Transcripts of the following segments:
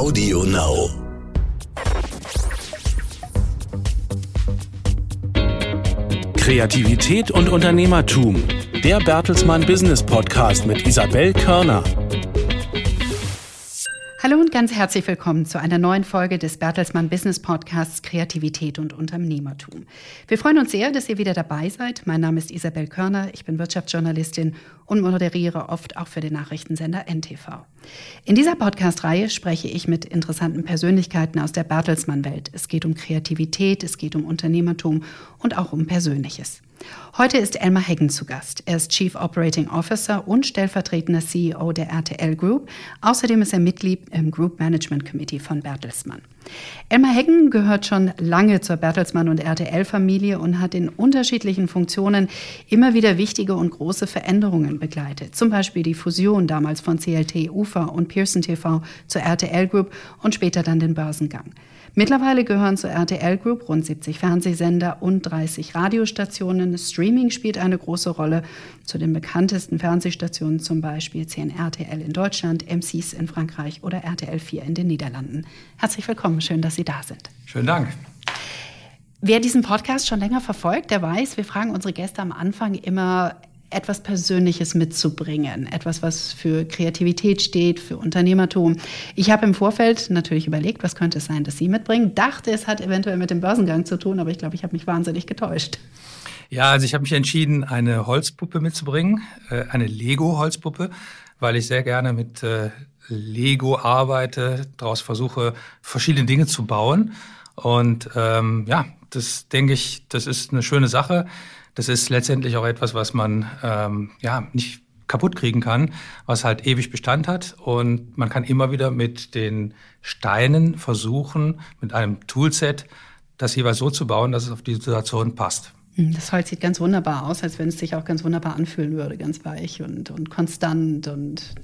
Audio Now. Kreativität und Unternehmertum. Der Bertelsmann Business Podcast mit Isabel Körner. Hallo und ganz herzlich willkommen zu einer neuen Folge des Bertelsmann Business Podcasts Kreativität und Unternehmertum. Wir freuen uns sehr, dass ihr wieder dabei seid. Mein Name ist Isabel Körner, ich bin Wirtschaftsjournalistin und moderiere oft auch für den Nachrichtensender NTV. In dieser Podcast-Reihe spreche ich mit interessanten Persönlichkeiten aus der Bertelsmann-Welt. Es geht um Kreativität, es geht um Unternehmertum und auch um Persönliches. Heute ist Elmar Heggen zu Gast. Er ist Chief Operating Officer und stellvertretender CEO der RTL Group. Außerdem ist er Mitglied im Group Management Committee von Bertelsmann. Elmar Heggen gehört schon lange zur Bertelsmann und RTL-Familie und hat in unterschiedlichen Funktionen immer wieder wichtige und große Veränderungen begleitet. Zum Beispiel die Fusion damals von CLT, UFA und Pearson TV zur RTL Group und später dann den Börsengang. Mittlerweile gehören zur RTL Group rund 70 Fernsehsender und 30 Radiostationen. Streaming spielt eine große Rolle. Zu den bekanntesten Fernsehstationen zum Beispiel zählen RTL in Deutschland, M6 in Frankreich oder RTL 4 in den Niederlanden. Herzlich willkommen, schön, dass Sie da sind. Schönen Dank. Wer diesen Podcast schon länger verfolgt, der weiß, wir fragen unsere Gäste am Anfang immer etwas Persönliches mitzubringen, etwas, was für Kreativität steht, für Unternehmertum. Ich habe im Vorfeld natürlich überlegt, was könnte es sein, dass Sie mitbringen, dachte, es hat eventuell mit dem Börsengang zu tun, aber ich glaube, ich habe mich wahnsinnig getäuscht. Ja, also ich habe mich entschieden, eine Holzpuppe mitzubringen, äh, eine Lego-Holzpuppe, weil ich sehr gerne mit äh, Lego arbeite, daraus versuche, verschiedene Dinge zu bauen. Und ähm, ja, das denke ich, das ist eine schöne Sache das ist letztendlich auch etwas, was man ähm, ja nicht kaputt kriegen kann, was halt ewig Bestand hat. Und man kann immer wieder mit den Steinen versuchen, mit einem Toolset das jeweils so zu bauen, dass es auf die Situation passt. Hm, das Holz sieht ganz wunderbar aus, als wenn es sich auch ganz wunderbar anfühlen würde, ganz weich und, und konstant und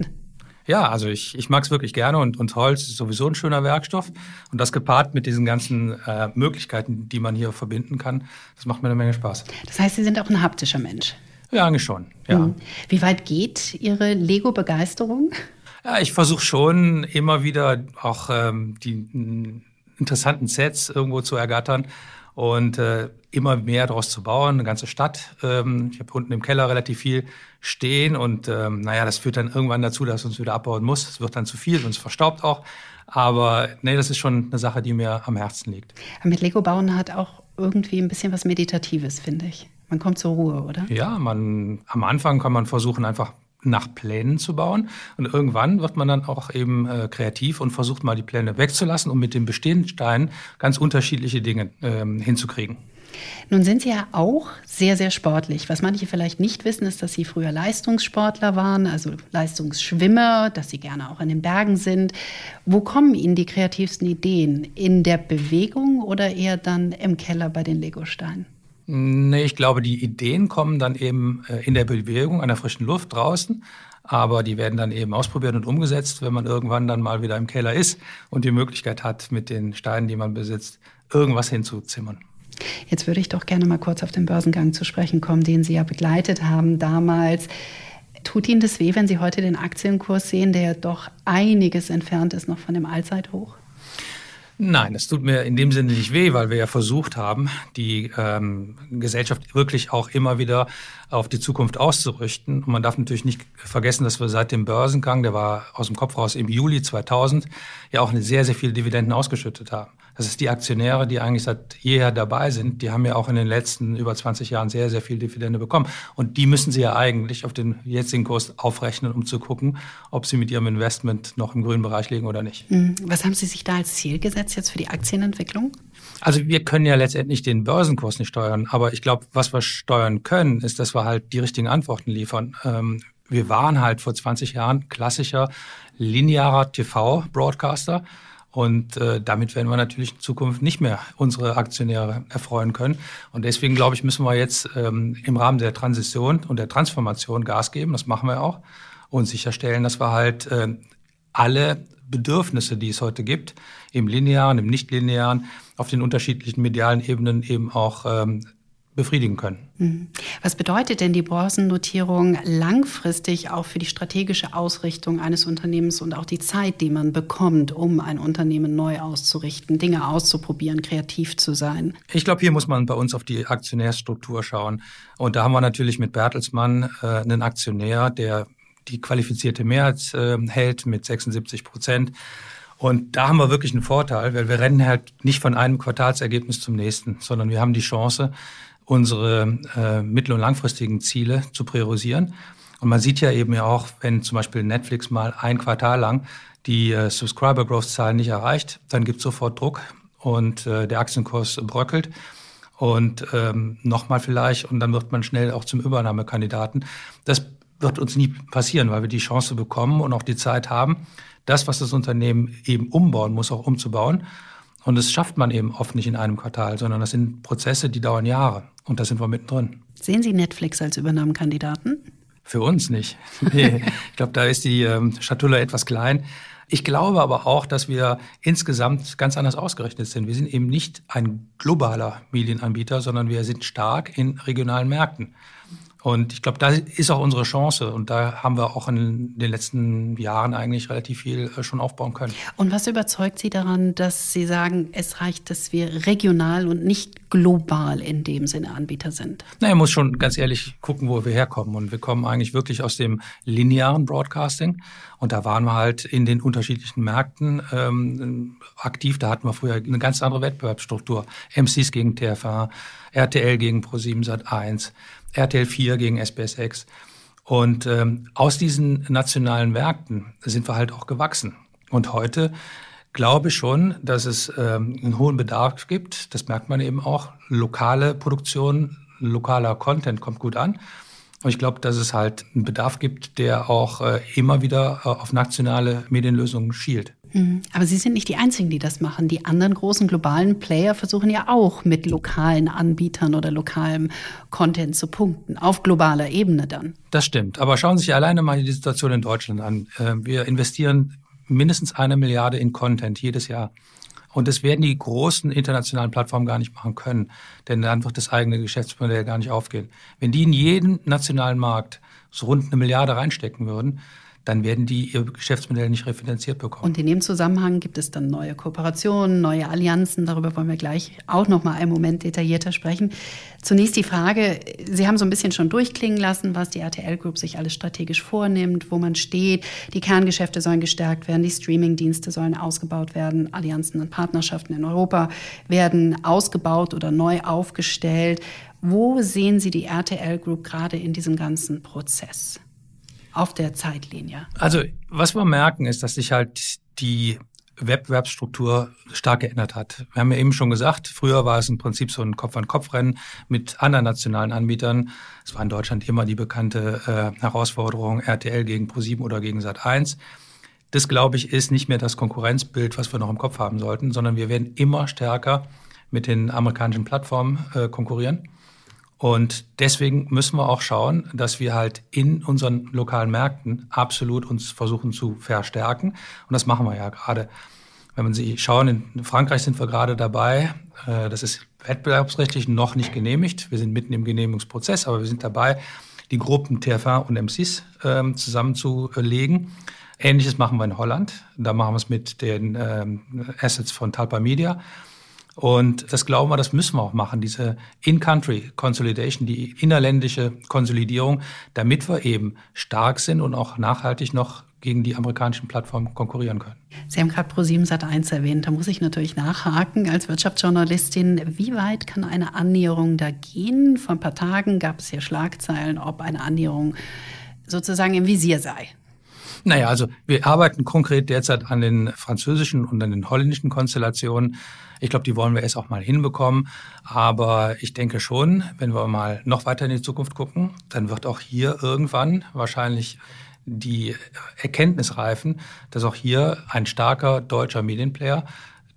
ja, also ich, ich mag es wirklich gerne und, und Holz ist sowieso ein schöner Werkstoff. Und das gepaart mit diesen ganzen äh, Möglichkeiten, die man hier verbinden kann, das macht mir eine Menge Spaß. Das heißt, Sie sind auch ein haptischer Mensch? Ja, eigentlich schon. Ja. Mhm. Wie weit geht Ihre Lego-Begeisterung? Ja, ich versuche schon immer wieder auch ähm, die interessanten Sets irgendwo zu ergattern und äh, immer mehr daraus zu bauen, eine ganze Stadt. Ähm, ich habe unten im Keller relativ viel stehen und ähm, naja, das führt dann irgendwann dazu, dass uns wieder abbauen muss. Es wird dann zu viel, sonst verstaubt auch. Aber nee, das ist schon eine Sache, die mir am Herzen liegt. Mit Lego bauen hat auch irgendwie ein bisschen was Meditatives, finde ich. Man kommt zur Ruhe, oder? Ja, man am Anfang kann man versuchen, einfach nach Plänen zu bauen. Und irgendwann wird man dann auch eben äh, kreativ und versucht mal die Pläne wegzulassen, um mit den bestehenden Steinen ganz unterschiedliche Dinge ähm, hinzukriegen. Nun sind Sie ja auch sehr, sehr sportlich. Was manche vielleicht nicht wissen, ist, dass Sie früher Leistungssportler waren, also Leistungsschwimmer, dass Sie gerne auch in den Bergen sind. Wo kommen Ihnen die kreativsten Ideen? In der Bewegung oder eher dann im Keller bei den Legosteinen? Nee, ich glaube, die Ideen kommen dann eben äh, in der Bewegung, an der frischen Luft draußen. Aber die werden dann eben ausprobiert und umgesetzt, wenn man irgendwann dann mal wieder im Keller ist und die Möglichkeit hat, mit den Steinen, die man besitzt, irgendwas hinzuzimmern. Jetzt würde ich doch gerne mal kurz auf den Börsengang zu sprechen kommen, den Sie ja begleitet haben damals. Tut Ihnen das weh, wenn Sie heute den Aktienkurs sehen, der doch einiges entfernt ist noch von dem Allzeithoch? Nein, das tut mir in dem Sinne nicht weh, weil wir ja versucht haben, die ähm, Gesellschaft wirklich auch immer wieder auf die Zukunft auszurichten. Und man darf natürlich nicht vergessen, dass wir seit dem Börsengang, der war aus dem Kopf raus im Juli 2000, ja auch sehr, sehr viele Dividenden ausgeschüttet haben. Das ist die Aktionäre, die eigentlich seit jeher dabei sind, die haben ja auch in den letzten über 20 Jahren sehr, sehr viel Dividende bekommen. Und die müssen sie ja eigentlich auf den jetzigen Kurs aufrechnen, um zu gucken, ob sie mit ihrem Investment noch im grünen Bereich liegen oder nicht. Hm. Was haben Sie sich da als Ziel gesetzt jetzt für die Aktienentwicklung? Also wir können ja letztendlich den Börsenkurs nicht steuern, aber ich glaube, was wir steuern können, ist, dass wir halt die richtigen Antworten liefern. Ähm, wir waren halt vor 20 Jahren klassischer linearer TV-Broadcaster. Und äh, damit werden wir natürlich in Zukunft nicht mehr unsere Aktionäre erfreuen können. Und deswegen, glaube ich, müssen wir jetzt ähm, im Rahmen der Transition und der Transformation Gas geben. Das machen wir auch. Und sicherstellen, dass wir halt äh, alle Bedürfnisse, die es heute gibt, im linearen, im nicht-linearen, auf den unterschiedlichen medialen Ebenen eben auch ähm, befriedigen können. Mhm. Was bedeutet denn die Börsennotierung langfristig auch für die strategische Ausrichtung eines Unternehmens und auch die Zeit, die man bekommt, um ein Unternehmen neu auszurichten, Dinge auszuprobieren, kreativ zu sein? Ich glaube, hier muss man bei uns auf die Aktionärsstruktur schauen. Und da haben wir natürlich mit Bertelsmann äh, einen Aktionär, der die qualifizierte Mehrheit äh, hält mit 76 Prozent. Und da haben wir wirklich einen Vorteil, weil wir rennen halt nicht von einem Quartalsergebnis zum nächsten, sondern wir haben die Chance, unsere äh, mittel- und langfristigen Ziele zu priorisieren. Und man sieht ja eben ja auch, wenn zum Beispiel Netflix mal ein Quartal lang die äh, Subscriber Growth Zahlen nicht erreicht, dann gibt es sofort Druck und äh, der Aktienkurs bröckelt und ähm, nochmal vielleicht und dann wird man schnell auch zum Übernahmekandidaten. Das wird uns nie passieren, weil wir die Chance bekommen und auch die Zeit haben, das, was das Unternehmen eben umbauen muss, auch umzubauen. Und das schafft man eben oft nicht in einem Quartal, sondern das sind Prozesse, die dauern Jahre. Und da sind wir mittendrin. Sehen Sie Netflix als Übernahmekandidaten? Für uns nicht. Nee, ich glaube, da ist die ähm, Schatulle etwas klein. Ich glaube aber auch, dass wir insgesamt ganz anders ausgerichtet sind. Wir sind eben nicht ein globaler Medienanbieter, sondern wir sind stark in regionalen Märkten. Und ich glaube, da ist auch unsere Chance. Und da haben wir auch in den letzten Jahren eigentlich relativ viel äh, schon aufbauen können. Und was überzeugt Sie daran, dass Sie sagen, es reicht, dass wir regional und nicht global in dem Sinne Anbieter sind? Na, man muss schon ganz ehrlich gucken, wo wir herkommen. Und wir kommen eigentlich wirklich aus dem linearen Broadcasting. Und da waren wir halt in den unterschiedlichen Märkten ähm, aktiv. Da hatten wir früher eine ganz andere Wettbewerbsstruktur. MCs gegen TFA, RTL gegen Pro7 Sat 1. RTL 4 gegen SBS6. Und ähm, aus diesen nationalen Märkten sind wir halt auch gewachsen. Und heute glaube ich schon, dass es ähm, einen hohen Bedarf gibt. Das merkt man eben auch. Lokale Produktion, lokaler Content kommt gut an. Und ich glaube, dass es halt einen Bedarf gibt, der auch äh, immer wieder äh, auf nationale Medienlösungen schielt. Aber Sie sind nicht die Einzigen, die das machen. Die anderen großen globalen Player versuchen ja auch mit lokalen Anbietern oder lokalem Content zu punkten, auf globaler Ebene dann. Das stimmt. Aber schauen Sie sich alleine mal die Situation in Deutschland an. Äh, wir investieren mindestens eine Milliarde in Content jedes Jahr. Und das werden die großen internationalen Plattformen gar nicht machen können, denn dann wird das eigene Geschäftsmodell gar nicht aufgehen. Wenn die in jeden nationalen Markt so rund eine Milliarde reinstecken würden, dann werden die ihr Geschäftsmodell nicht refinanziert bekommen. Und in dem Zusammenhang gibt es dann neue Kooperationen, neue Allianzen. Darüber wollen wir gleich auch noch mal einen Moment detaillierter sprechen. Zunächst die Frage, Sie haben so ein bisschen schon durchklingen lassen, was die RTL Group sich alles strategisch vornimmt, wo man steht. Die Kerngeschäfte sollen gestärkt werden, die Streamingdienste sollen ausgebaut werden, Allianzen und Partnerschaften in Europa werden ausgebaut oder neu aufgestellt. Wo sehen Sie die RTL Group gerade in diesem ganzen Prozess? Auf der Zeitlinie? Also was wir merken, ist, dass sich halt die Wettbewerbsstruktur stark geändert hat. Wir haben ja eben schon gesagt, früher war es im Prinzip so ein Kopf-an-Kopf-Rennen mit anderen nationalen Anbietern. Es war in Deutschland immer die bekannte äh, Herausforderung RTL gegen ProSieben oder gegen Sat1. Das, glaube ich, ist nicht mehr das Konkurrenzbild, was wir noch im Kopf haben sollten, sondern wir werden immer stärker mit den amerikanischen Plattformen äh, konkurrieren. Und deswegen müssen wir auch schauen, dass wir halt in unseren lokalen Märkten absolut uns versuchen zu verstärken. Und das machen wir ja gerade. Wenn man sich schauen, in Frankreich sind wir gerade dabei. Äh, das ist wettbewerbsrechtlich noch nicht genehmigt. Wir sind mitten im Genehmigungsprozess, aber wir sind dabei, die Gruppen TF1 und MCs ähm, zusammenzulegen. Ähnliches machen wir in Holland. Da machen wir es mit den ähm, Assets von Talpa Media. Und das glauben wir, das müssen wir auch machen, diese In-Country Consolidation, die innerländische Konsolidierung, damit wir eben stark sind und auch nachhaltig noch gegen die amerikanischen Plattformen konkurrieren können. Sie haben gerade Pro7 Sat1 erwähnt. Da muss ich natürlich nachhaken als Wirtschaftsjournalistin. Wie weit kann eine Annäherung da gehen? Vor ein paar Tagen gab es hier Schlagzeilen, ob eine Annäherung sozusagen im Visier sei. Naja, also wir arbeiten konkret derzeit an den französischen und an den holländischen Konstellationen. Ich glaube, die wollen wir erst auch mal hinbekommen. Aber ich denke schon, wenn wir mal noch weiter in die Zukunft gucken, dann wird auch hier irgendwann wahrscheinlich die Erkenntnis reifen, dass auch hier ein starker deutscher Medienplayer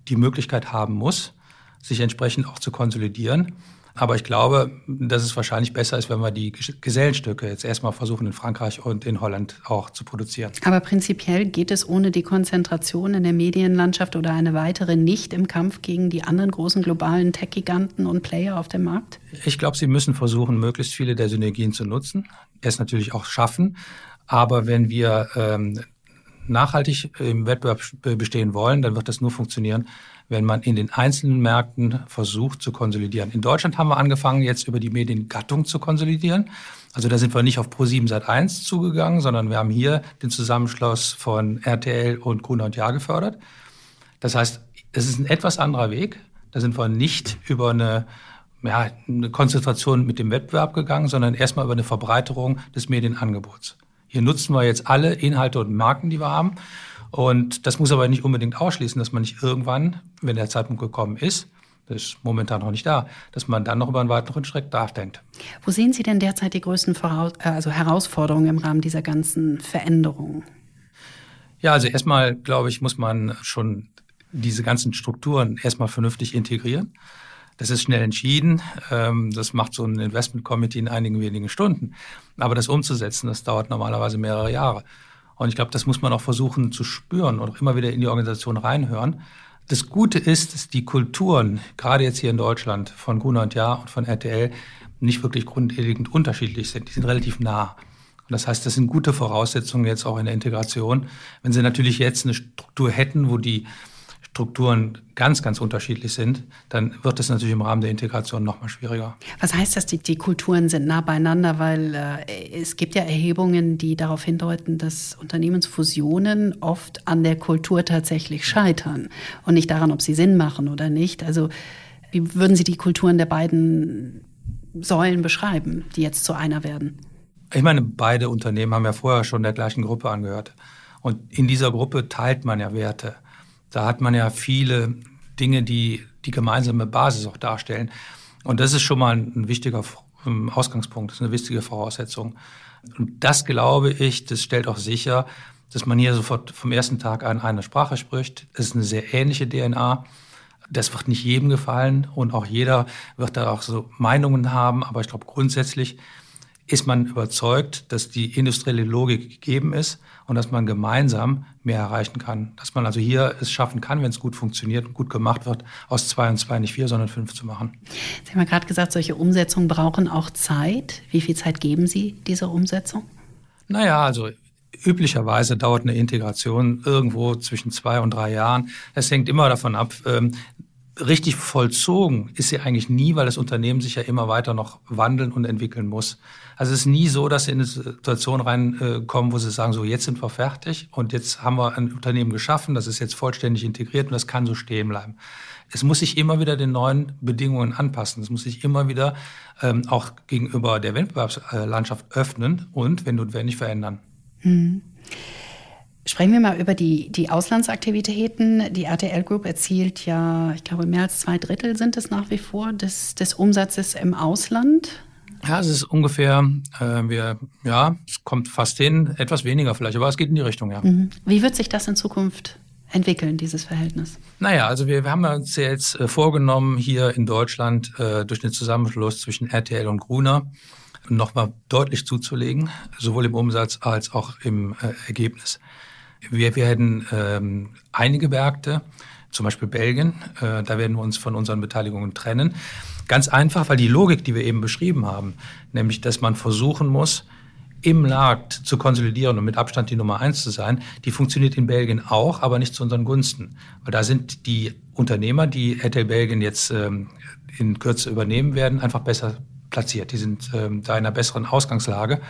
die Möglichkeit haben muss, sich entsprechend auch zu konsolidieren. Aber ich glaube, dass es wahrscheinlich besser ist, wenn wir die Gesellenstücke jetzt erstmal versuchen, in Frankreich und in Holland auch zu produzieren. Aber prinzipiell geht es ohne die Konzentration in der Medienlandschaft oder eine weitere nicht im Kampf gegen die anderen großen globalen Tech-Giganten und Player auf dem Markt? Ich glaube, sie müssen versuchen, möglichst viele der Synergien zu nutzen, es natürlich auch schaffen. Aber wenn wir ähm, nachhaltig im Wettbewerb bestehen wollen, dann wird das nur funktionieren, wenn man in den einzelnen Märkten versucht zu konsolidieren. In Deutschland haben wir angefangen, jetzt über die Mediengattung zu konsolidieren. Also da sind wir nicht auf Pro7 seit 1 zugegangen, sondern wir haben hier den Zusammenschluss von RTL und Gruner und Jahr gefördert. Das heißt, es ist ein etwas anderer Weg. Da sind wir nicht über eine, ja, eine Konzentration mit dem Wettbewerb gegangen, sondern erstmal über eine Verbreiterung des Medienangebots. Hier nutzen wir jetzt alle Inhalte und Marken, die wir haben. Und das muss aber nicht unbedingt ausschließen, dass man nicht irgendwann, wenn der Zeitpunkt gekommen ist, das ist momentan noch nicht da, dass man dann noch über einen weiteren Schritt nachdenkt. Wo sehen Sie denn derzeit die größten Voraus äh, also Herausforderungen im Rahmen dieser ganzen Veränderungen? Ja, also erstmal, glaube ich, muss man schon diese ganzen Strukturen erstmal vernünftig integrieren. Das ist schnell entschieden. Ähm, das macht so ein Investment Committee in einigen wenigen Stunden. Aber das umzusetzen, das dauert normalerweise mehrere Jahre. Und ich glaube, das muss man auch versuchen zu spüren und auch immer wieder in die Organisation reinhören. Das Gute ist, dass die Kulturen, gerade jetzt hier in Deutschland, von Gruner und Jahr und von RTL, nicht wirklich grundlegend unterschiedlich sind. Die sind relativ nah. Und das heißt, das sind gute Voraussetzungen jetzt auch in der Integration. Wenn Sie natürlich jetzt eine Struktur hätten, wo die Strukturen ganz, ganz unterschiedlich sind, dann wird es natürlich im Rahmen der Integration noch mal schwieriger. Was heißt das, die, die Kulturen sind nah beieinander? Weil äh, es gibt ja Erhebungen, die darauf hindeuten, dass Unternehmensfusionen oft an der Kultur tatsächlich scheitern und nicht daran, ob sie Sinn machen oder nicht. Also wie würden Sie die Kulturen der beiden Säulen beschreiben, die jetzt zu einer werden? Ich meine, beide Unternehmen haben ja vorher schon der gleichen Gruppe angehört. Und in dieser Gruppe teilt man ja Werte. Da hat man ja viele Dinge, die die gemeinsame Basis auch darstellen. Und das ist schon mal ein, wichtiger ähm, Ausgangspunkt, das ist eine wichtige Voraussetzung. Und das glaube ich, das stellt auch sicher, dass man hier sofort vom ersten Tag an eine Sprache spricht. Es ist eine sehr ähnliche DNA. Das wird nicht jedem gefallen und auch jeder wird da auch so Meinungen haben. Aber ich glaube, grundsätzlich ist man überzeugt, dass die industrielle Logik gegeben ist und dass man gemeinsam mehr erreichen kann. Dass man also hier es schaffen kann, wenn es gut funktioniert und gut gemacht wird, aus zwei und zwei nicht vier, sondern fünf zu machen. Sie haben ja gerade gesagt, solche Umsetzungen brauchen auch Zeit. Wie viel Zeit geben Sie dieser Umsetzung? Naja, also üblicherweise dauert eine Integration irgendwo zwischen zwei und drei Jahren. Es hängt immer davon ab, ähm, richtig vollzogen ist sie eigentlich nie, weil das Unternehmen sich ja immer weiter noch wandeln und entwickeln muss. Also es ist nie so, dass sie in eine Situation reinkommen, wo sie sagen, so jetzt sind wir fertig und jetzt haben wir ein Unternehmen geschaffen, das ist jetzt vollständig integriert und das kann so stehen bleiben. Es muss sich immer wieder den neuen Bedingungen anpassen. Es muss sich immer wieder ähm, auch gegenüber der Wettbewerbslandschaft öffnen und, wenn notwendig, verändern. Hm. Sprechen wir mal über die, die Auslandsaktivitäten. Die RTL Group erzielt ja, ich glaube, mehr als zwei Drittel sind es nach wie vor des, des Umsatzes im Ausland. Ja, es ist ungefähr, äh, wir, ja, es kommt fast hin, etwas weniger vielleicht, aber es geht in die Richtung, ja. Mhm. Wie wird sich das in Zukunft entwickeln, dieses Verhältnis? Naja, also wir, wir haben uns jetzt äh, vorgenommen, hier in Deutschland äh, durch den Zusammenschluss zwischen RTL und Gruner nochmal deutlich zuzulegen, sowohl im Umsatz als auch im äh, Ergebnis. Wir werden ähm, einige Märkte, zum Beispiel Belgien, äh, da werden wir uns von unseren Beteiligungen trennen. Ganz einfach, weil die Logik, die wir eben beschrieben haben, nämlich, dass man versuchen muss, im Markt zu konsolidieren und mit Abstand die Nummer eins zu sein, die funktioniert in Belgien auch, aber nicht zu unseren Gunsten. Weil da sind die Unternehmer, die RTL Belgien jetzt ähm, in Kürze übernehmen werden, einfach besser platziert. Die sind ähm, da in einer besseren Ausgangslage.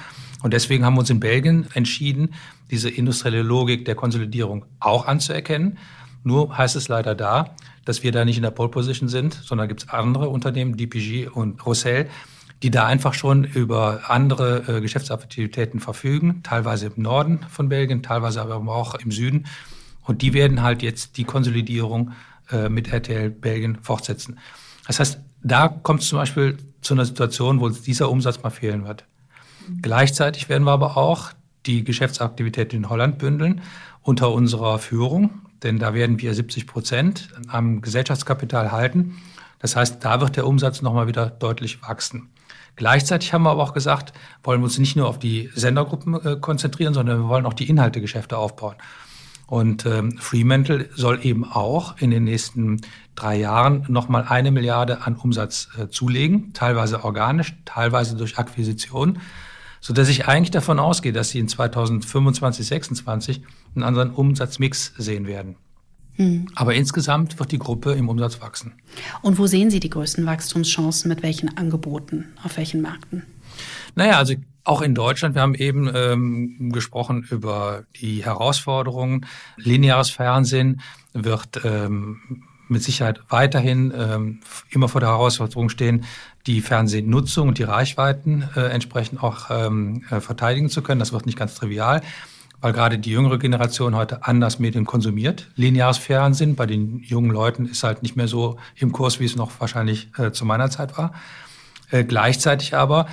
Und deswegen haben wir uns in Belgien entschieden, diese industrielle Logik der Konsolidierung auch anzuerkennen. Nur heißt es leider da, dass wir da nicht in der Pole Position sind, sondern gibt es andere Unternehmen, DPG und Rossell, die da einfach schon über andere äh, Geschäftsaktivitäten verfügen, teilweise im Norden von Belgien, teilweise aber auch im Süden. Und die werden halt jetzt die Konsolidierung äh, mit RTL Belgien fortsetzen. Das heißt, da kommt es zum Beispiel zu einer Situation, wo dieser Umsatz mal fehlen wird. Gleichzeitig werden wir aber auch die Geschäftsaktivität in Holland bündeln unter unserer Führung, denn da werden wir 70 Prozent am Gesellschaftskapital halten. Das heißt, da wird der Umsatz nochmal wieder deutlich wachsen. Gleichzeitig haben wir aber auch gesagt, wollen wir uns nicht nur auf die Sendergruppen äh, konzentrieren, sondern wir wollen auch die Inhaltegeschäfte aufbauen. Und ähm, Fremantle soll eben auch in den nächsten drei Jahren nochmal eine Milliarde an Umsatz äh, zulegen, teilweise organisch, teilweise durch Akquisition, so dass ich eigentlich davon ausgehe, dass sie in 2025, 2026 einen anderen Umsatzmix sehen werden. Hm. Aber insgesamt wird die Gruppe im Umsatz wachsen. Und wo sehen Sie die größten Wachstumschancen mit welchen Angeboten, auf welchen Märkten? Naja, also auch in Deutschland, wir haben eben ähm, gesprochen über die Herausforderungen. Lineares Fernsehen wird ähm, mit Sicherheit weiterhin ähm, immer vor der Herausforderung stehen, die Fernsehnutzung und die Reichweiten äh, entsprechend auch ähm, äh, verteidigen zu können. Das wird nicht ganz trivial, weil gerade die jüngere Generation heute anders Medien konsumiert. Lineares Fernsehen bei den jungen Leuten ist halt nicht mehr so im Kurs, wie es noch wahrscheinlich äh, zu meiner Zeit war. Äh, gleichzeitig aber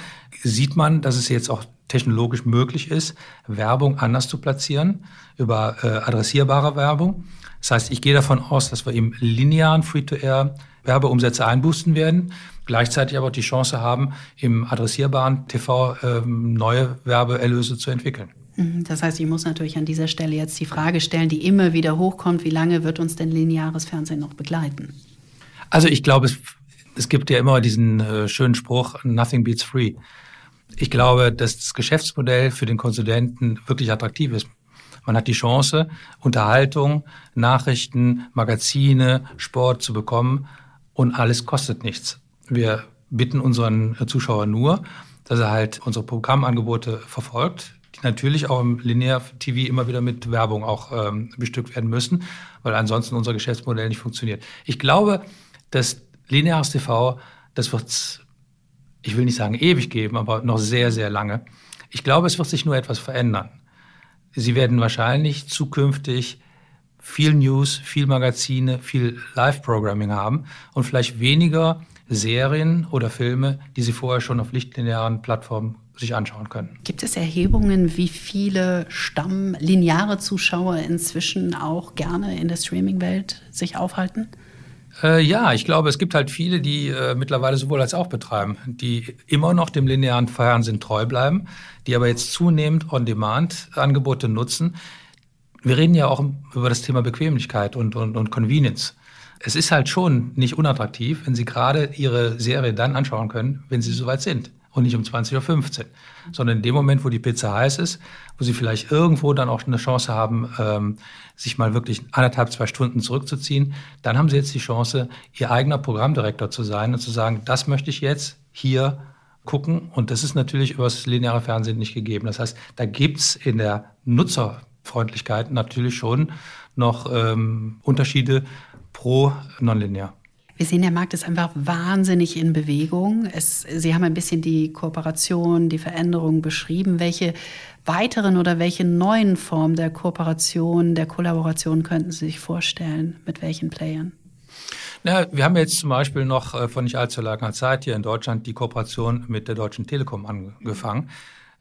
sieht man, dass es jetzt auch technologisch möglich ist, Werbung anders zu platzieren über äh, adressierbare Werbung. Das heißt, ich gehe davon aus, dass wir im linearen Free-to-Air Werbeumsätze einboosten werden, gleichzeitig aber auch die Chance haben, im adressierbaren TV äh, neue Werbeerlöse zu entwickeln. Mhm, das heißt, ich muss natürlich an dieser Stelle jetzt die Frage stellen, die immer wieder hochkommt, wie lange wird uns denn lineares Fernsehen noch begleiten? Also ich glaube, es es gibt ja immer diesen äh, schönen Spruch, nothing beats free. Ich glaube, dass das Geschäftsmodell für den Konsumenten wirklich attraktiv ist. Man hat die Chance, Unterhaltung, Nachrichten, Magazine, Sport zu bekommen und alles kostet nichts. Wir bitten unseren Zuschauer nur, dass er halt unsere Programmangebote verfolgt, die natürlich auch im Linear-TV immer wieder mit Werbung auch ähm, bestückt werden müssen, weil ansonsten unser Geschäftsmodell nicht funktioniert. Ich glaube, dass lineares TV, das wird ich will nicht sagen ewig geben, aber noch sehr, sehr lange. Ich glaube, es wird sich nur etwas verändern. Sie werden wahrscheinlich zukünftig viel News, viel Magazine, viel Live-Programming haben und vielleicht weniger Serien oder Filme, die Sie vorher schon auf lichtlinearen Plattformen sich anschauen können. Gibt es Erhebungen, wie viele Stamm-lineare Zuschauer inzwischen auch gerne in der Streaming-Welt sich aufhalten? Äh, ja, ich glaube, es gibt halt viele, die äh, mittlerweile sowohl als auch betreiben, die immer noch dem linearen Fernsehen treu bleiben, die aber jetzt zunehmend On-Demand-Angebote nutzen. Wir reden ja auch über das Thema Bequemlichkeit und, und, und Convenience. Es ist halt schon nicht unattraktiv, wenn Sie gerade Ihre Serie dann anschauen können, wenn Sie soweit sind und nicht um 20.15 Uhr, sondern in dem Moment, wo die Pizza heiß ist, wo sie vielleicht irgendwo dann auch eine Chance haben, ähm, sich mal wirklich anderthalb, zwei Stunden zurückzuziehen, dann haben sie jetzt die Chance, ihr eigener Programmdirektor zu sein und zu sagen, das möchte ich jetzt hier gucken. Und das ist natürlich über das lineare Fernsehen nicht gegeben. Das heißt, da gibt's in der Nutzerfreundlichkeit natürlich schon noch ähm, Unterschiede pro nonlinear. Wir sehen, der Markt ist einfach wahnsinnig in Bewegung. Es, Sie haben ein bisschen die Kooperation, die Veränderungen beschrieben. Welche weiteren oder welche neuen Formen der Kooperation, der Kollaboration könnten Sie sich vorstellen? Mit welchen Playern? Na, wir haben jetzt zum Beispiel noch äh, vor nicht allzu langer Zeit hier in Deutschland die Kooperation mit der Deutschen Telekom angefangen.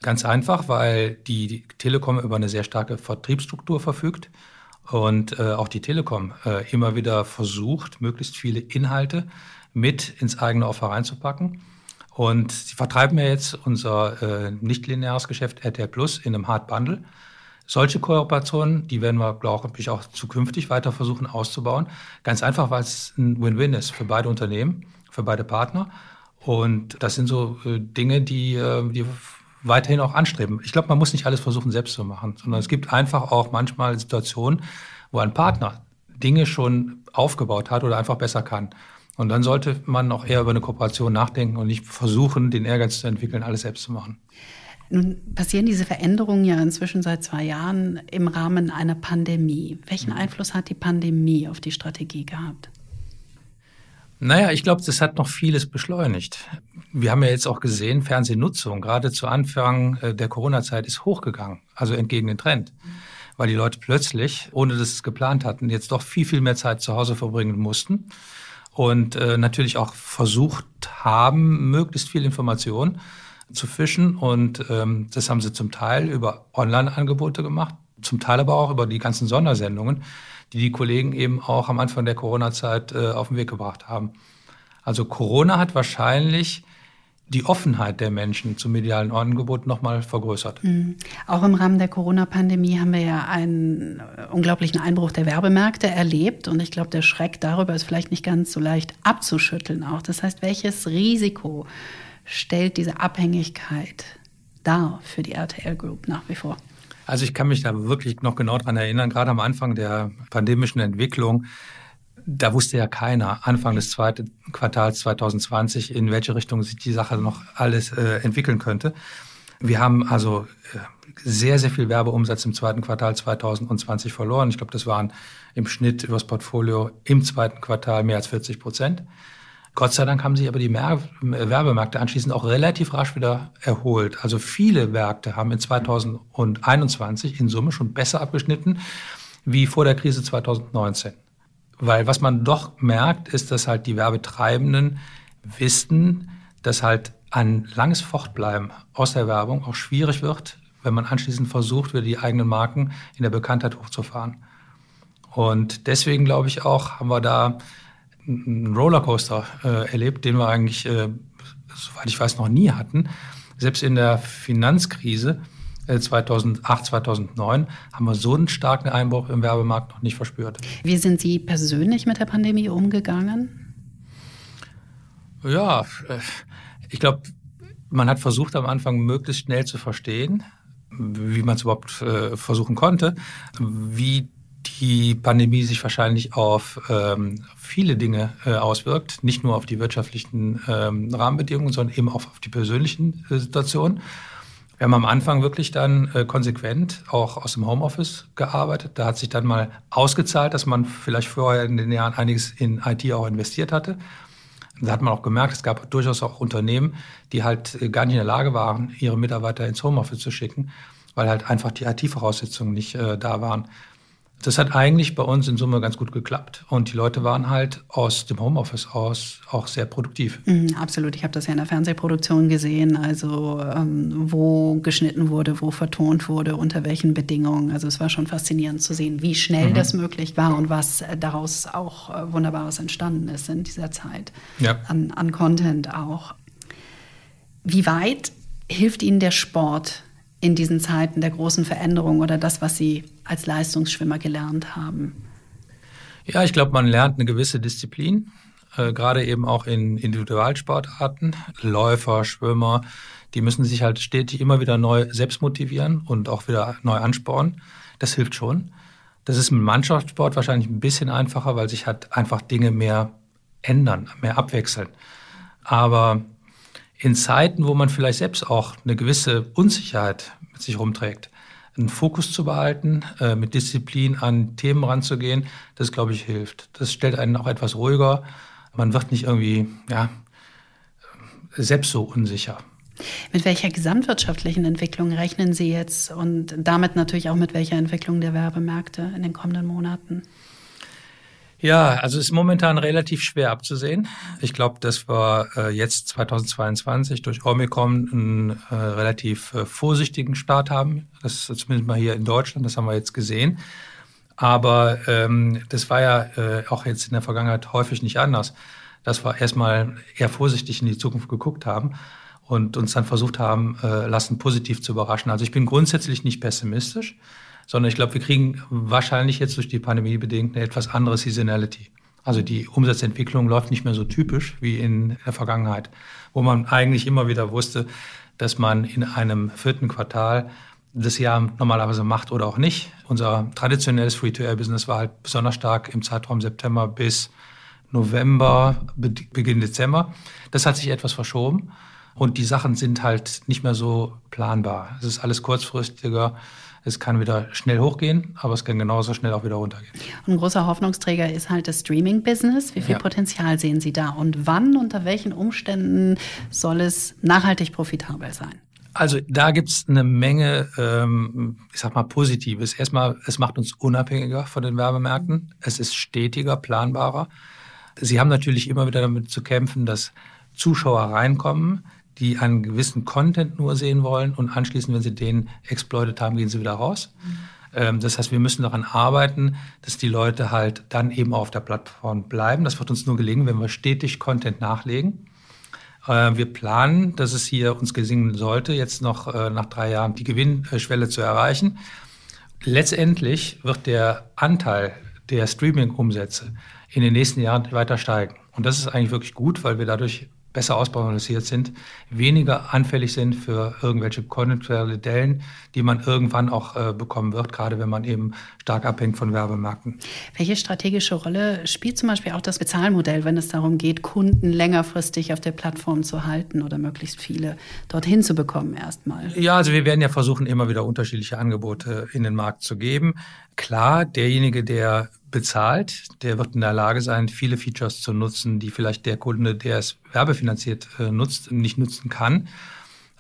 Ganz einfach, weil die Telekom über eine sehr starke Vertriebsstruktur verfügt und äh, auch die Telekom äh, immer wieder versucht, möglichst viele Inhalte mit ins eigene Offer reinzupacken. Und sie vertreiben ja jetzt unser äh, nicht-lineares Geschäft RTL Plus in einem Hard Bundle. Solche Kooperationen, die werden wir, glaube ich, auch zukünftig weiter versuchen auszubauen. Ganz einfach, weil es ein Win-Win ist für beide Unternehmen, für beide Partner. Und das sind so äh, Dinge, die, äh, die weiterhin auch anstreben. Ich glaube, man muss nicht alles versuchen, selbst zu machen, sondern es gibt einfach auch manchmal Situationen, wo ein Partner Dinge schon aufgebaut hat oder einfach besser kann. Und dann sollte man auch eher über eine Kooperation nachdenken und nicht versuchen, den Ehrgeiz zu entwickeln, alles selbst zu machen. Nun passieren diese Veränderungen ja inzwischen seit zwei Jahren im Rahmen einer Pandemie. Welchen mhm. Einfluss hat die Pandemie auf die Strategie gehabt? Naja, ich glaube, das hat noch vieles beschleunigt. Wir haben ja jetzt auch gesehen, Fernsehnutzung gerade zu Anfang äh, der Corona-Zeit ist hochgegangen, also entgegen den Trend. Weil die Leute plötzlich, ohne dass sie es geplant hatten, jetzt doch viel, viel mehr Zeit zu Hause verbringen mussten und äh, natürlich auch versucht haben, möglichst viel Information zu fischen. Und ähm, das haben sie zum Teil über Online-Angebote gemacht, zum Teil aber auch über die ganzen Sondersendungen die die Kollegen eben auch am Anfang der Corona-Zeit äh, auf den Weg gebracht haben. Also Corona hat wahrscheinlich die Offenheit der Menschen zum medialen Angebot nochmal vergrößert. Mhm. Auch im Rahmen der Corona-Pandemie haben wir ja einen unglaublichen Einbruch der Werbemärkte erlebt. Und ich glaube, der Schreck darüber ist vielleicht nicht ganz so leicht abzuschütteln auch. Das heißt, welches Risiko stellt diese Abhängigkeit dar für die RTL Group nach wie vor? Also ich kann mich da wirklich noch genau dran erinnern, gerade am Anfang der pandemischen Entwicklung da wusste ja keiner Anfang des zweiten Quartals 2020, in welche Richtung sich die Sache noch alles äh, entwickeln könnte. Wir haben also äh, sehr, sehr viel Werbeumsatz im zweiten Quartal 2020 verloren. Ich glaube, das waren im Schnitt übers Portfolio im zweiten Quartal mehr als 40 Prozent. Gott sei Dank haben sich aber die Mer Werbemärkte anschließend auch relativ rasch wieder erholt. Also viele Märkte haben in 2021 in Summe schon besser abgeschnitten wie vor der Krise 2019. Weil was man doch merkt, ist, dass halt die Werbetreibenden wissen, dass halt ein langes Fortbleiben aus der Werbung auch schwierig wird, wenn man anschließend versucht, wieder die eigenen Marken in der Bekanntheit hochzufahren. Und deswegen glaube ich auch, haben wir da einen Rollercoaster äh, erlebt, den wir eigentlich, äh, soweit ich weiß, noch nie hatten. Selbst in der Finanzkrise 2008, äh, 2009 haben wir so einen starken Einbruch im Werbemarkt noch nicht verspürt. Wie sind Sie persönlich mit der Pandemie umgegangen? Ja, äh, ich glaube, man hat versucht am Anfang möglichst schnell zu verstehen, wie man es überhaupt äh, versuchen konnte, wie die Pandemie sich wahrscheinlich auf ähm, viele Dinge äh, auswirkt, nicht nur auf die wirtschaftlichen ähm, Rahmenbedingungen, sondern eben auch auf die persönlichen äh, Situationen. Wir haben am Anfang wirklich dann äh, konsequent auch aus dem Homeoffice gearbeitet. Da hat sich dann mal ausgezahlt, dass man vielleicht vorher in den Jahren einiges in IT auch investiert hatte. Da hat man auch gemerkt, es gab durchaus auch Unternehmen, die halt äh, gar nicht in der Lage waren, ihre Mitarbeiter ins Homeoffice zu schicken, weil halt einfach die IT-Voraussetzungen nicht äh, da waren. Das hat eigentlich bei uns in Summe ganz gut geklappt. Und die Leute waren halt aus dem Homeoffice aus auch sehr produktiv. Mhm, absolut. Ich habe das ja in der Fernsehproduktion gesehen, also ähm, wo geschnitten wurde, wo vertont wurde, unter welchen Bedingungen. Also es war schon faszinierend zu sehen, wie schnell mhm. das möglich war und was äh, daraus auch äh, Wunderbares entstanden ist in dieser Zeit. Ja. An, an Content auch. Wie weit hilft Ihnen der Sport in diesen Zeiten der großen Veränderung oder das, was Sie als Leistungsschwimmer gelernt haben? Ja, ich glaube, man lernt eine gewisse Disziplin, äh, gerade eben auch in Individualsportarten. Läufer, Schwimmer, die müssen sich halt stetig immer wieder neu selbst motivieren und auch wieder neu anspornen. Das hilft schon. Das ist im Mannschaftssport wahrscheinlich ein bisschen einfacher, weil sich halt einfach Dinge mehr ändern, mehr abwechseln. Aber in Zeiten, wo man vielleicht selbst auch eine gewisse Unsicherheit mit sich rumträgt, einen Fokus zu behalten, äh, mit Disziplin an Themen ranzugehen, das, glaube ich, hilft. Das stellt einen auch etwas ruhiger. Man wird nicht irgendwie ja, selbst so unsicher. Mit welcher gesamtwirtschaftlichen Entwicklung rechnen Sie jetzt und damit natürlich auch mit welcher Entwicklung der Werbemärkte in den kommenden Monaten? Ja, also ist momentan relativ schwer abzusehen. Ich glaube, dass wir äh, jetzt 2022 durch Omikron einen äh, relativ äh, vorsichtigen Start haben. Das zumindest mal hier in Deutschland, das haben wir jetzt gesehen. Aber ähm, das war ja auch jetzt in der Vergangenheit häufig nicht anders, dass wir erstmal eher vorsichtig in die Zukunft geguckt haben und uns dann versucht haben, lassen positiv zu überraschen. Also ich bin grundsätzlich nicht pessimistisch sondern ich glaube, wir kriegen wahrscheinlich jetzt durch die Pandemie bedingt eine etwas andere Seasonality. Also die Umsatzentwicklung läuft nicht mehr so typisch wie in der Vergangenheit, wo man eigentlich immer wieder wusste, dass man in einem vierten Quartal das Jahr normalerweise macht oder auch nicht. Unser traditionelles Free-to-Air-Business war halt besonders stark im Zeitraum September bis November, Beginn Dezember. Das hat sich etwas verschoben und die Sachen sind halt nicht mehr so planbar. Es ist alles kurzfristiger. Es kann wieder schnell hochgehen, aber es kann genauso schnell auch wieder runtergehen. Und ein großer Hoffnungsträger ist halt das Streaming-Business. Wie viel ja. Potenzial sehen Sie da? Und wann, unter welchen Umständen soll es nachhaltig profitabel sein? Also da gibt es eine Menge, ähm, ich sag mal, Positives. Erstmal, es macht uns unabhängiger von den Werbemärkten. Es ist stetiger, planbarer. Sie haben natürlich immer wieder damit zu kämpfen, dass Zuschauer reinkommen, die einen gewissen Content nur sehen wollen und anschließend, wenn sie den exploitet haben, gehen sie wieder raus. Mhm. Ähm, das heißt, wir müssen daran arbeiten, dass die Leute halt dann eben auf der Plattform bleiben. Das wird uns nur gelingen, wenn wir stetig Content nachlegen. Äh, wir planen, dass es hier uns gesingen sollte, jetzt noch äh, nach drei Jahren die Gewinnschwelle zu erreichen. Letztendlich wird der Anteil der Streaming-Umsätze in den nächsten Jahren weiter steigen. Und das ist eigentlich wirklich gut, weil wir dadurch besser ausbalanciert sind, weniger anfällig sind für irgendwelche konjunkturelle Dellen, die man irgendwann auch äh, bekommen wird, gerade wenn man eben stark abhängt von Werbemärkten. Welche strategische Rolle spielt zum Beispiel auch das Bezahlmodell, wenn es darum geht, Kunden längerfristig auf der Plattform zu halten oder möglichst viele dorthin zu bekommen erstmal? Ja, also wir werden ja versuchen, immer wieder unterschiedliche Angebote in den Markt zu geben. Klar, derjenige, der bezahlt, der wird in der Lage sein, viele Features zu nutzen, die vielleicht der Kunde, der es werbefinanziert äh, nutzt, nicht nutzen kann.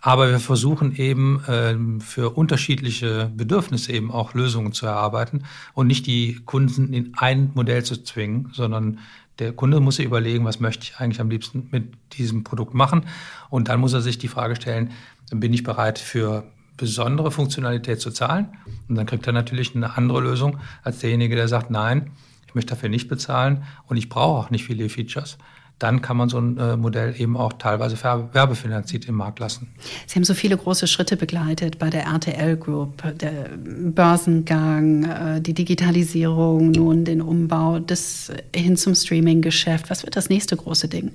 Aber wir versuchen eben ähm, für unterschiedliche Bedürfnisse eben auch Lösungen zu erarbeiten und nicht die Kunden in ein Modell zu zwingen, sondern der Kunde muss sich überlegen, was möchte ich eigentlich am liebsten mit diesem Produkt machen. Und dann muss er sich die Frage stellen, bin ich bereit für besondere Funktionalität zu zahlen. Und dann kriegt er natürlich eine andere Lösung als derjenige, der sagt, nein, ich möchte dafür nicht bezahlen und ich brauche auch nicht viele Features. Dann kann man so ein äh, Modell eben auch teilweise werbefinanziert im Markt lassen. Sie haben so viele große Schritte begleitet bei der RTL Group, der Börsengang, äh, die Digitalisierung, nun den Umbau des, hin zum Streaming-Geschäft. Was wird das nächste große Ding?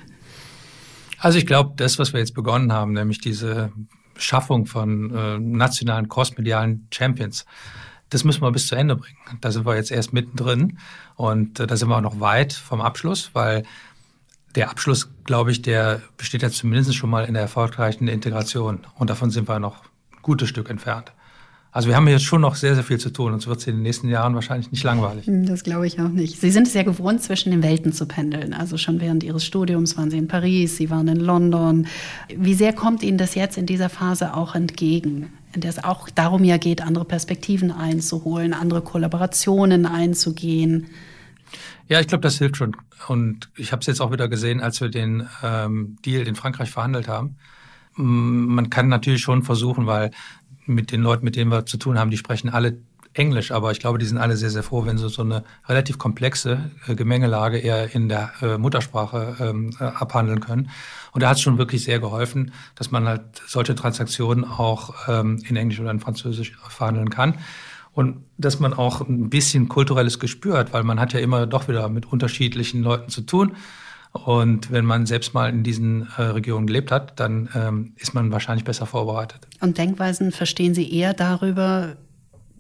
Also ich glaube, das, was wir jetzt begonnen haben, nämlich diese Schaffung von äh, nationalen crossmedialen Champions. Das müssen wir bis zu Ende bringen. Da sind wir jetzt erst mittendrin und äh, da sind wir auch noch weit vom Abschluss, weil der Abschluss, glaube ich, der besteht ja zumindest schon mal in der erfolgreichen Integration und davon sind wir noch ein gutes Stück entfernt. Also wir haben jetzt schon noch sehr, sehr viel zu tun. Uns wird es in den nächsten Jahren wahrscheinlich nicht langweilig. Hm, das glaube ich auch nicht. Sie sind es ja gewohnt, zwischen den Welten zu pendeln. Also schon während Ihres Studiums waren Sie in Paris, Sie waren in London. Wie sehr kommt Ihnen das jetzt in dieser Phase auch entgegen? In der es auch darum ja geht, andere Perspektiven einzuholen, andere Kollaborationen einzugehen. Ja, ich glaube, das hilft schon. Und ich habe es jetzt auch wieder gesehen, als wir den ähm, Deal in Frankreich verhandelt haben. Man kann natürlich schon versuchen, weil mit den Leuten, mit denen wir zu tun haben, die sprechen alle Englisch, aber ich glaube, die sind alle sehr, sehr froh, wenn sie so eine relativ komplexe äh, Gemengelage eher in der äh, Muttersprache ähm, äh, abhandeln können. Und da hat es schon wirklich sehr geholfen, dass man halt solche Transaktionen auch ähm, in Englisch oder in Französisch verhandeln kann. Und dass man auch ein bisschen kulturelles Gespür hat, weil man hat ja immer doch wieder mit unterschiedlichen Leuten zu tun. Und wenn man selbst mal in diesen Regionen gelebt hat, dann ähm, ist man wahrscheinlich besser vorbereitet. Und Denkweisen verstehen Sie eher darüber,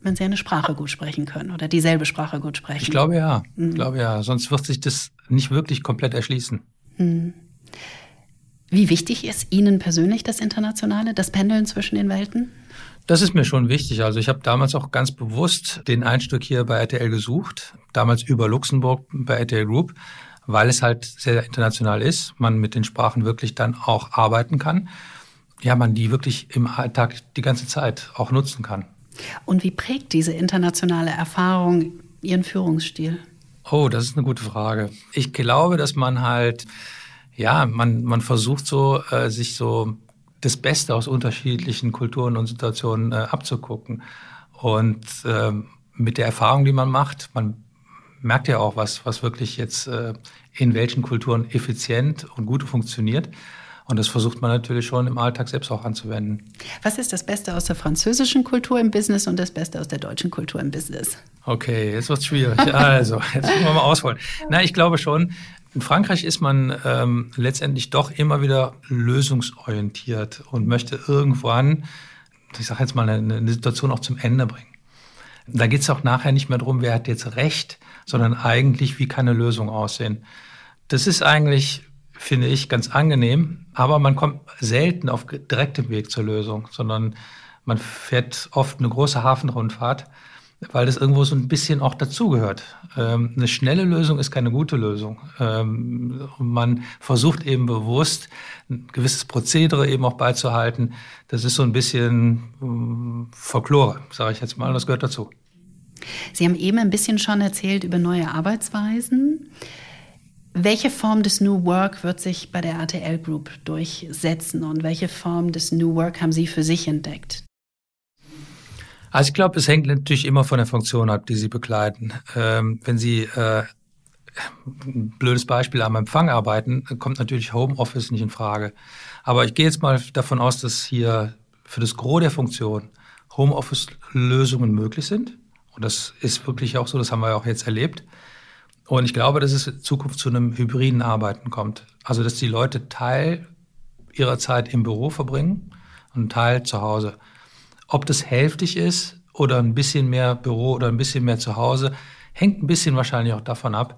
wenn Sie eine Sprache gut sprechen können oder dieselbe Sprache gut sprechen? Ich glaube ja. Mhm. Ich glaube ja. Sonst wird sich das nicht wirklich komplett erschließen. Mhm. Wie wichtig ist Ihnen persönlich das Internationale, das Pendeln zwischen den Welten? Das ist mir schon wichtig. Also ich habe damals auch ganz bewusst den Einstieg hier bei RTL gesucht, damals über Luxemburg bei RTL Group weil es halt sehr international ist, man mit den Sprachen wirklich dann auch arbeiten kann. Ja, man die wirklich im Alltag die ganze Zeit auch nutzen kann. Und wie prägt diese internationale Erfahrung Ihren Führungsstil? Oh, das ist eine gute Frage. Ich glaube, dass man halt, ja, man, man versucht so, äh, sich so das Beste aus unterschiedlichen Kulturen und Situationen äh, abzugucken. Und äh, mit der Erfahrung, die man macht, man merkt ja auch, was, was wirklich jetzt äh, in welchen Kulturen effizient und gut funktioniert. Und das versucht man natürlich schon im Alltag selbst auch anzuwenden. Was ist das Beste aus der französischen Kultur im Business und das Beste aus der deutschen Kultur im Business? Okay, jetzt wird es schwierig. Also, jetzt müssen wir mal ausholen. Na, ich glaube schon, in Frankreich ist man ähm, letztendlich doch immer wieder lösungsorientiert und möchte irgendwann, ich sage jetzt mal, eine, eine Situation auch zum Ende bringen. Da geht es auch nachher nicht mehr darum, wer hat jetzt Recht, sondern eigentlich, wie kann eine Lösung aussehen. Das ist eigentlich, finde ich, ganz angenehm, aber man kommt selten auf direktem Weg zur Lösung, sondern man fährt oft eine große Hafenrundfahrt, weil das irgendwo so ein bisschen auch dazugehört. Ähm, eine schnelle Lösung ist keine gute Lösung. Ähm, man versucht eben bewusst, ein gewisses Prozedere eben auch beizuhalten. Das ist so ein bisschen ähm, Folklore, sage ich jetzt mal, das gehört dazu. Sie haben eben ein bisschen schon erzählt über neue Arbeitsweisen. Welche Form des New Work wird sich bei der RTL Group durchsetzen und welche Form des New Work haben Sie für sich entdeckt? Also ich glaube, es hängt natürlich immer von der Funktion ab, die Sie begleiten. Ähm, wenn Sie äh, ein blödes Beispiel am Empfang arbeiten, kommt natürlich Homeoffice nicht in Frage. Aber ich gehe jetzt mal davon aus, dass hier für das Gros der Funktion Homeoffice-Lösungen möglich sind. Und das ist wirklich auch so, das haben wir auch jetzt erlebt. Und ich glaube, dass es in Zukunft zu einem hybriden Arbeiten kommt. Also, dass die Leute Teil ihrer Zeit im Büro verbringen und Teil zu Hause. Ob das hälftig ist oder ein bisschen mehr Büro oder ein bisschen mehr zu Hause, hängt ein bisschen wahrscheinlich auch davon ab,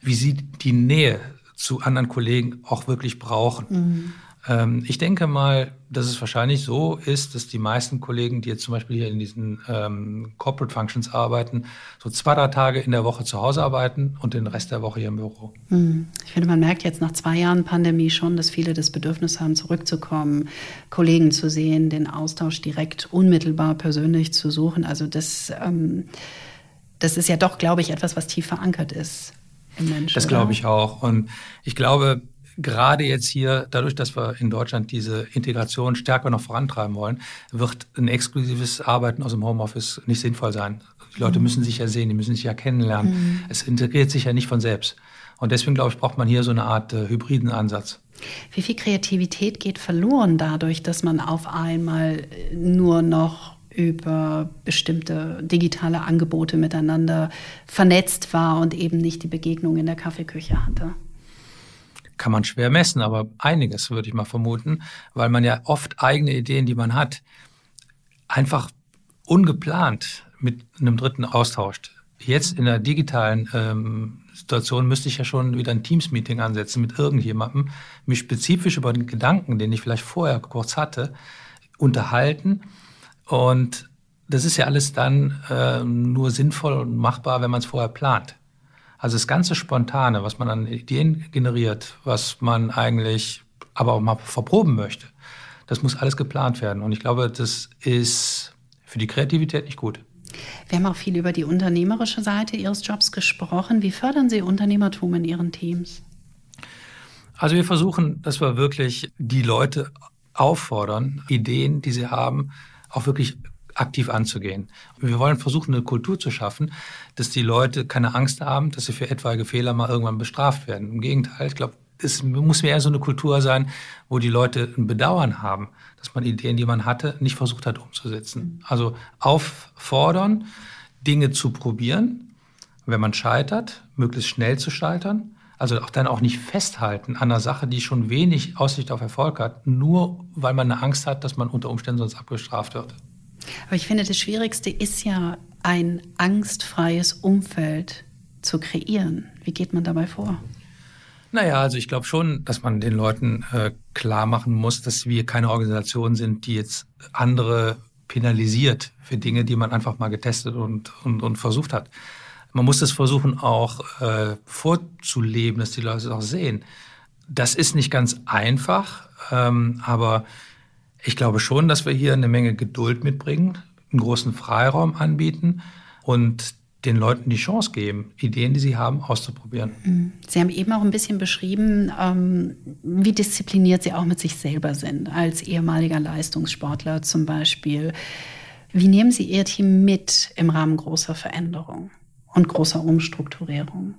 wie sie die Nähe zu anderen Kollegen auch wirklich brauchen. Mhm. Ähm, ich denke mal, dass es wahrscheinlich so ist, dass die meisten Kollegen, die jetzt zum Beispiel hier in diesen ähm, Corporate Functions arbeiten, so zwei, drei Tage in der Woche zu Hause arbeiten und den Rest der Woche hier im Büro. Hm. Ich finde, man merkt jetzt nach zwei Jahren Pandemie schon, dass viele das Bedürfnis haben, zurückzukommen, Kollegen zu sehen, den Austausch direkt unmittelbar persönlich zu suchen. Also das, ähm, das ist ja doch, glaube ich, etwas, was tief verankert ist im Menschen. Das glaube ich auch. Und ich glaube, gerade jetzt hier, dadurch, dass wir in Deutschland diese Integration stärker noch vorantreiben wollen, wird ein exklusives Arbeiten aus dem Homeoffice nicht sinnvoll sein. Die Leute mhm. müssen sich ja sehen, die müssen sich ja kennenlernen. Mhm. Es integriert sich ja nicht von selbst. Und deswegen, glaube ich, braucht man hier so eine Art äh, hybriden Ansatz. Wie viel Kreativität geht verloren dadurch, dass man auf einmal nur noch über bestimmte digitale Angebote miteinander vernetzt war und eben nicht die Begegnung in der Kaffeeküche hatte? Kann man schwer messen, aber einiges würde ich mal vermuten, weil man ja oft eigene Ideen, die man hat, einfach ungeplant mit einem Dritten austauscht. Jetzt in der digitalen ähm, Situation müsste ich ja schon wieder ein Teams-Meeting ansetzen mit irgendjemandem, mich spezifisch über den Gedanken, den ich vielleicht vorher kurz hatte, unterhalten. Und das ist ja alles dann äh, nur sinnvoll und machbar, wenn man es vorher plant. Also das ganze Spontane, was man an Ideen generiert, was man eigentlich aber auch mal verproben möchte, das muss alles geplant werden. Und ich glaube, das ist für die Kreativität nicht gut. Wir haben auch viel über die unternehmerische Seite Ihres Jobs gesprochen. Wie fördern Sie Unternehmertum in Ihren Teams? Also wir versuchen, dass wir wirklich die Leute auffordern, Ideen, die sie haben, auch wirklich aktiv anzugehen. Wir wollen versuchen, eine Kultur zu schaffen, dass die Leute keine Angst haben, dass sie für etwaige Fehler mal irgendwann bestraft werden. Im Gegenteil, ich glaube, es muss mehr so eine Kultur sein, wo die Leute ein Bedauern haben, dass man Ideen, die man hatte, nicht versucht hat umzusetzen. Also auffordern, Dinge zu probieren, wenn man scheitert, möglichst schnell zu scheitern. Also auch dann auch nicht festhalten an einer Sache, die schon wenig Aussicht auf Erfolg hat, nur weil man eine Angst hat, dass man unter Umständen sonst abgestraft wird. Aber ich finde, das Schwierigste ist ja, ein angstfreies Umfeld zu kreieren. Wie geht man dabei vor? Naja, also ich glaube schon, dass man den Leuten äh, klar machen muss, dass wir keine Organisation sind, die jetzt andere penalisiert für Dinge, die man einfach mal getestet und, und, und versucht hat. Man muss das versuchen auch äh, vorzuleben, dass die Leute es auch sehen. Das ist nicht ganz einfach, ähm, aber ich glaube schon, dass wir hier eine Menge Geduld mitbringen, einen großen Freiraum anbieten und den Leuten die Chance geben, Ideen, die sie haben, auszuprobieren. Mhm. Sie haben eben auch ein bisschen beschrieben, ähm, wie diszipliniert Sie auch mit sich selber sind, als ehemaliger Leistungssportler zum Beispiel. Wie nehmen Sie Ihr Team mit im Rahmen großer Veränderung und großer Umstrukturierung?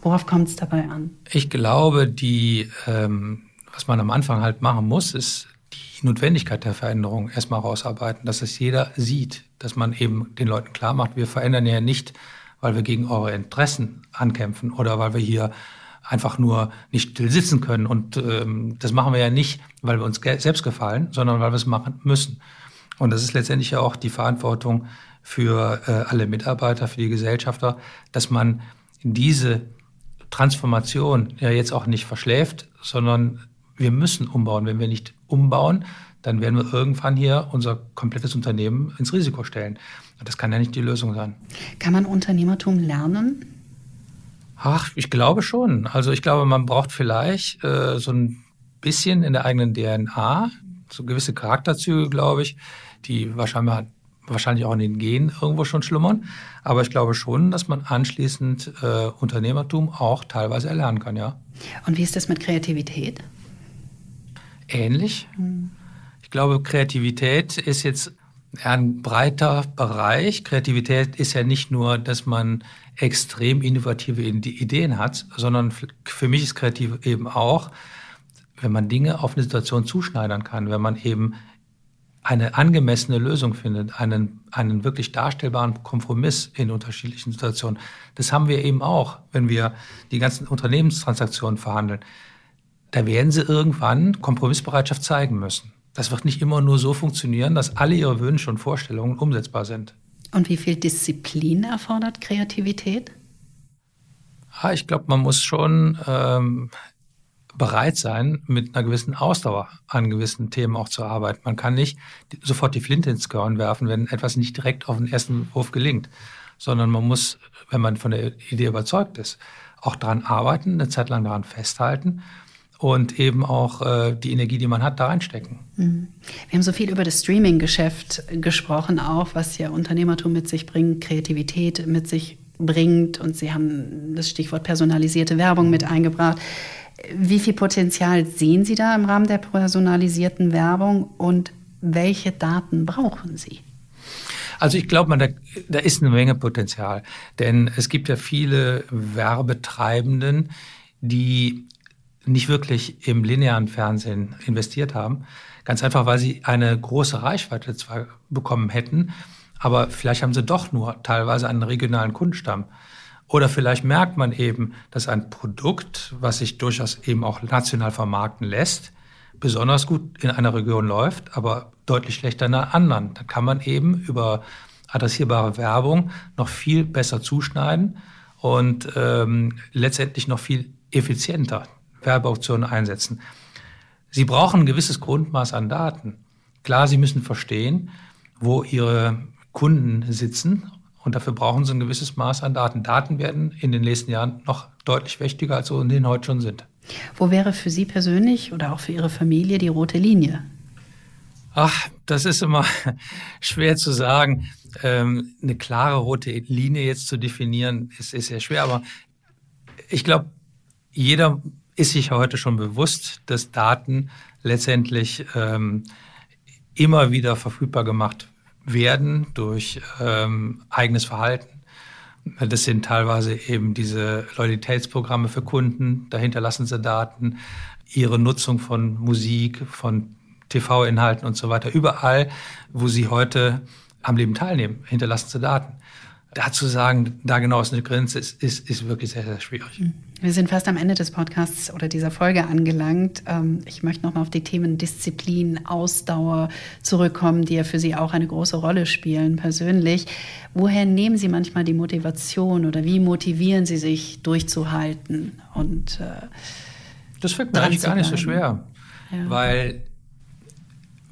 Worauf kommt es dabei an? Ich glaube, die, ähm, was man am Anfang halt machen muss, ist die Notwendigkeit der Veränderung erstmal rausarbeiten, dass es jeder sieht, dass man eben den Leuten klar macht, wir verändern ja nicht, weil wir gegen eure Interessen ankämpfen oder weil wir hier einfach nur nicht still sitzen können. Und ähm, das machen wir ja nicht, weil wir uns selbst gefallen, sondern weil wir es machen müssen. Und das ist letztendlich ja auch die Verantwortung für äh, alle Mitarbeiter, für die Gesellschafter, dass man diese Transformation ja jetzt auch nicht verschläft, sondern wir müssen umbauen. Wenn wir nicht umbauen, dann werden wir irgendwann hier unser komplettes Unternehmen ins Risiko stellen. Das kann ja nicht die Lösung sein. Kann man Unternehmertum lernen? Ach, ich glaube schon. Also ich glaube, man braucht vielleicht äh, so ein bisschen in der eigenen DNA, so gewisse Charakterzüge, glaube ich, die wahrscheinlich, wahrscheinlich auch in den Genen irgendwo schon schlummern. Aber ich glaube schon, dass man anschließend äh, Unternehmertum auch teilweise erlernen kann, ja. Und wie ist das mit Kreativität? Ähnlich. Mhm. Ich glaube, Kreativität ist jetzt ein breiter Bereich. Kreativität ist ja nicht nur, dass man extrem innovative Ideen hat, sondern für mich ist kreativ eben auch, wenn man Dinge auf eine Situation zuschneidern kann, wenn man eben eine angemessene Lösung findet, einen, einen wirklich darstellbaren Kompromiss in unterschiedlichen Situationen. Das haben wir eben auch, wenn wir die ganzen Unternehmenstransaktionen verhandeln. Da werden sie irgendwann Kompromissbereitschaft zeigen müssen. Das wird nicht immer nur so funktionieren, dass alle ihre Wünsche und Vorstellungen umsetzbar sind. Und wie viel Disziplin erfordert Kreativität? Ja, ich glaube, man muss schon ähm, bereit sein, mit einer gewissen Ausdauer an gewissen Themen auch zu arbeiten. Man kann nicht sofort die Flinte ins Korn werfen, wenn etwas nicht direkt auf den ersten Wurf gelingt, sondern man muss, wenn man von der Idee überzeugt ist, auch daran arbeiten, eine Zeit lang daran festhalten und eben auch äh, die Energie, die man hat, da reinstecken. Mhm. Wir haben so viel über das Streaming-Geschäft gesprochen, auch was ja Unternehmertum mit sich bringt, Kreativität mit sich bringt und Sie haben das Stichwort personalisierte Werbung mit eingebracht. Wie viel Potenzial sehen Sie da im Rahmen der personalisierten Werbung und welche Daten brauchen Sie? Also ich glaube, da, da ist eine Menge Potenzial, denn es gibt ja viele Werbetreibenden, die nicht wirklich im linearen Fernsehen investiert haben. Ganz einfach, weil sie eine große Reichweite zwar bekommen hätten, aber vielleicht haben sie doch nur teilweise einen regionalen Kundenstamm. Oder vielleicht merkt man eben, dass ein Produkt, was sich durchaus eben auch national vermarkten lässt, besonders gut in einer Region läuft, aber deutlich schlechter in einer anderen. Dann kann man eben über adressierbare Werbung noch viel besser zuschneiden und ähm, letztendlich noch viel effizienter Werbeauktionen einsetzen. Sie brauchen ein gewisses Grundmaß an Daten. Klar, Sie müssen verstehen, wo Ihre Kunden sitzen und dafür brauchen sie ein gewisses Maß an Daten. Daten werden in den nächsten Jahren noch deutlich wichtiger, als sie ohnehin heute schon sind. Wo wäre für Sie persönlich oder auch für Ihre Familie die rote Linie? Ach, das ist immer schwer zu sagen. Ähm, eine klare rote Linie jetzt zu definieren, ist, ist sehr schwer. Aber ich glaube, jeder ist sich heute schon bewusst, dass Daten letztendlich ähm, immer wieder verfügbar gemacht werden durch ähm, eigenes Verhalten. Das sind teilweise eben diese Loyalitätsprogramme für Kunden, dahinter lassen sie Daten, ihre Nutzung von Musik, von TV-Inhalten und so weiter. Überall, wo sie heute am Leben teilnehmen, hinterlassen sie Daten. Dazu sagen, da genau ist eine Grenze, ist, ist, ist wirklich sehr, sehr schwierig. Mhm. Wir sind fast am Ende des Podcasts oder dieser Folge angelangt. Ähm, ich möchte nochmal auf die Themen Disziplin, Ausdauer zurückkommen, die ja für Sie auch eine große Rolle spielen persönlich. Woher nehmen Sie manchmal die Motivation oder wie motivieren Sie sich durchzuhalten? Und, äh, das fällt mir eigentlich gar nicht so schwer, ja. weil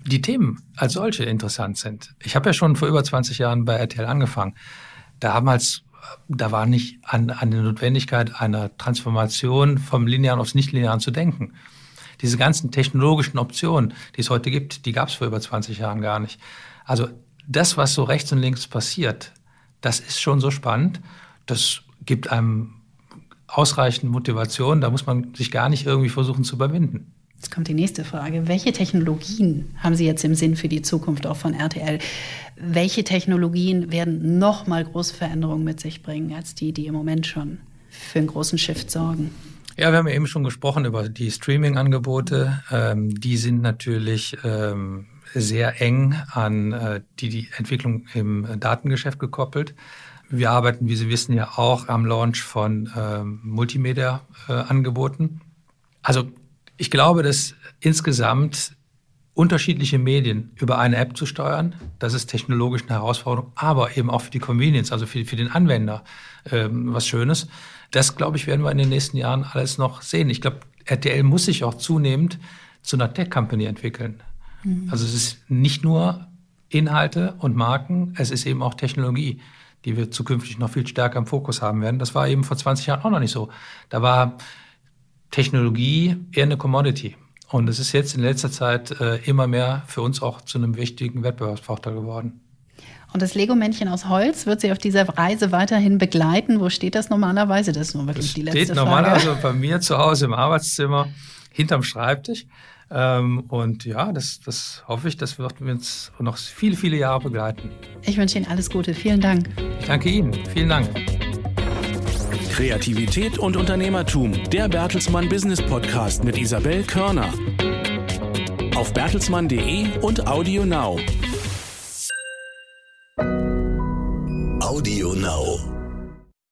die Themen als solche interessant sind. Ich habe ja schon vor über 20 Jahren bei RTL angefangen. Damals da war nicht an, an der Notwendigkeit einer Transformation vom Linearen aufs Nichtlinearen zu denken. Diese ganzen technologischen Optionen, die es heute gibt, die gab es vor über 20 Jahren gar nicht. Also das, was so rechts und links passiert, das ist schon so spannend. Das gibt einem ausreichend Motivation. Da muss man sich gar nicht irgendwie versuchen zu überwinden. Jetzt kommt die nächste Frage. Welche Technologien haben Sie jetzt im Sinn für die Zukunft auch von RTL? Welche Technologien werden noch mal große Veränderungen mit sich bringen als die, die im Moment schon für einen großen Shift sorgen? Ja, wir haben ja eben schon gesprochen über die Streaming-Angebote. Ähm, die sind natürlich ähm, sehr eng an äh, die, die Entwicklung im Datengeschäft gekoppelt. Wir arbeiten, wie Sie wissen, ja auch am Launch von ähm, Multimedia-Angeboten. Äh, also ich glaube, dass insgesamt unterschiedliche Medien über eine App zu steuern, das ist technologisch eine Herausforderung, aber eben auch für die Convenience, also für, für den Anwender ähm, was Schönes. Das, glaube ich, werden wir in den nächsten Jahren alles noch sehen. Ich glaube, RTL muss sich auch zunehmend zu einer Tech-Company entwickeln. Mhm. Also es ist nicht nur Inhalte und Marken, es ist eben auch Technologie, die wir zukünftig noch viel stärker im Fokus haben werden. Das war eben vor 20 Jahren auch noch nicht so. Da war Technologie eher eine Commodity. Und es ist jetzt in letzter Zeit äh, immer mehr für uns auch zu einem wichtigen Wettbewerbsvorteil geworden. Und das Lego-Männchen aus Holz wird Sie auf dieser Reise weiterhin begleiten. Wo steht das normalerweise? Das ist nur wirklich das die letzte steht normalerweise bei mir zu Hause im Arbeitszimmer. hinterm Schreibtisch. Ähm, und ja, das, das hoffe ich, das wird uns noch viele, viele Jahre begleiten. Ich wünsche Ihnen alles Gute. Vielen Dank. Ich danke Ihnen. Vielen Dank. Kreativität und Unternehmertum, der Bertelsmann Business Podcast mit Isabel Körner. Auf bertelsmann.de und Audio Now. Audio Now.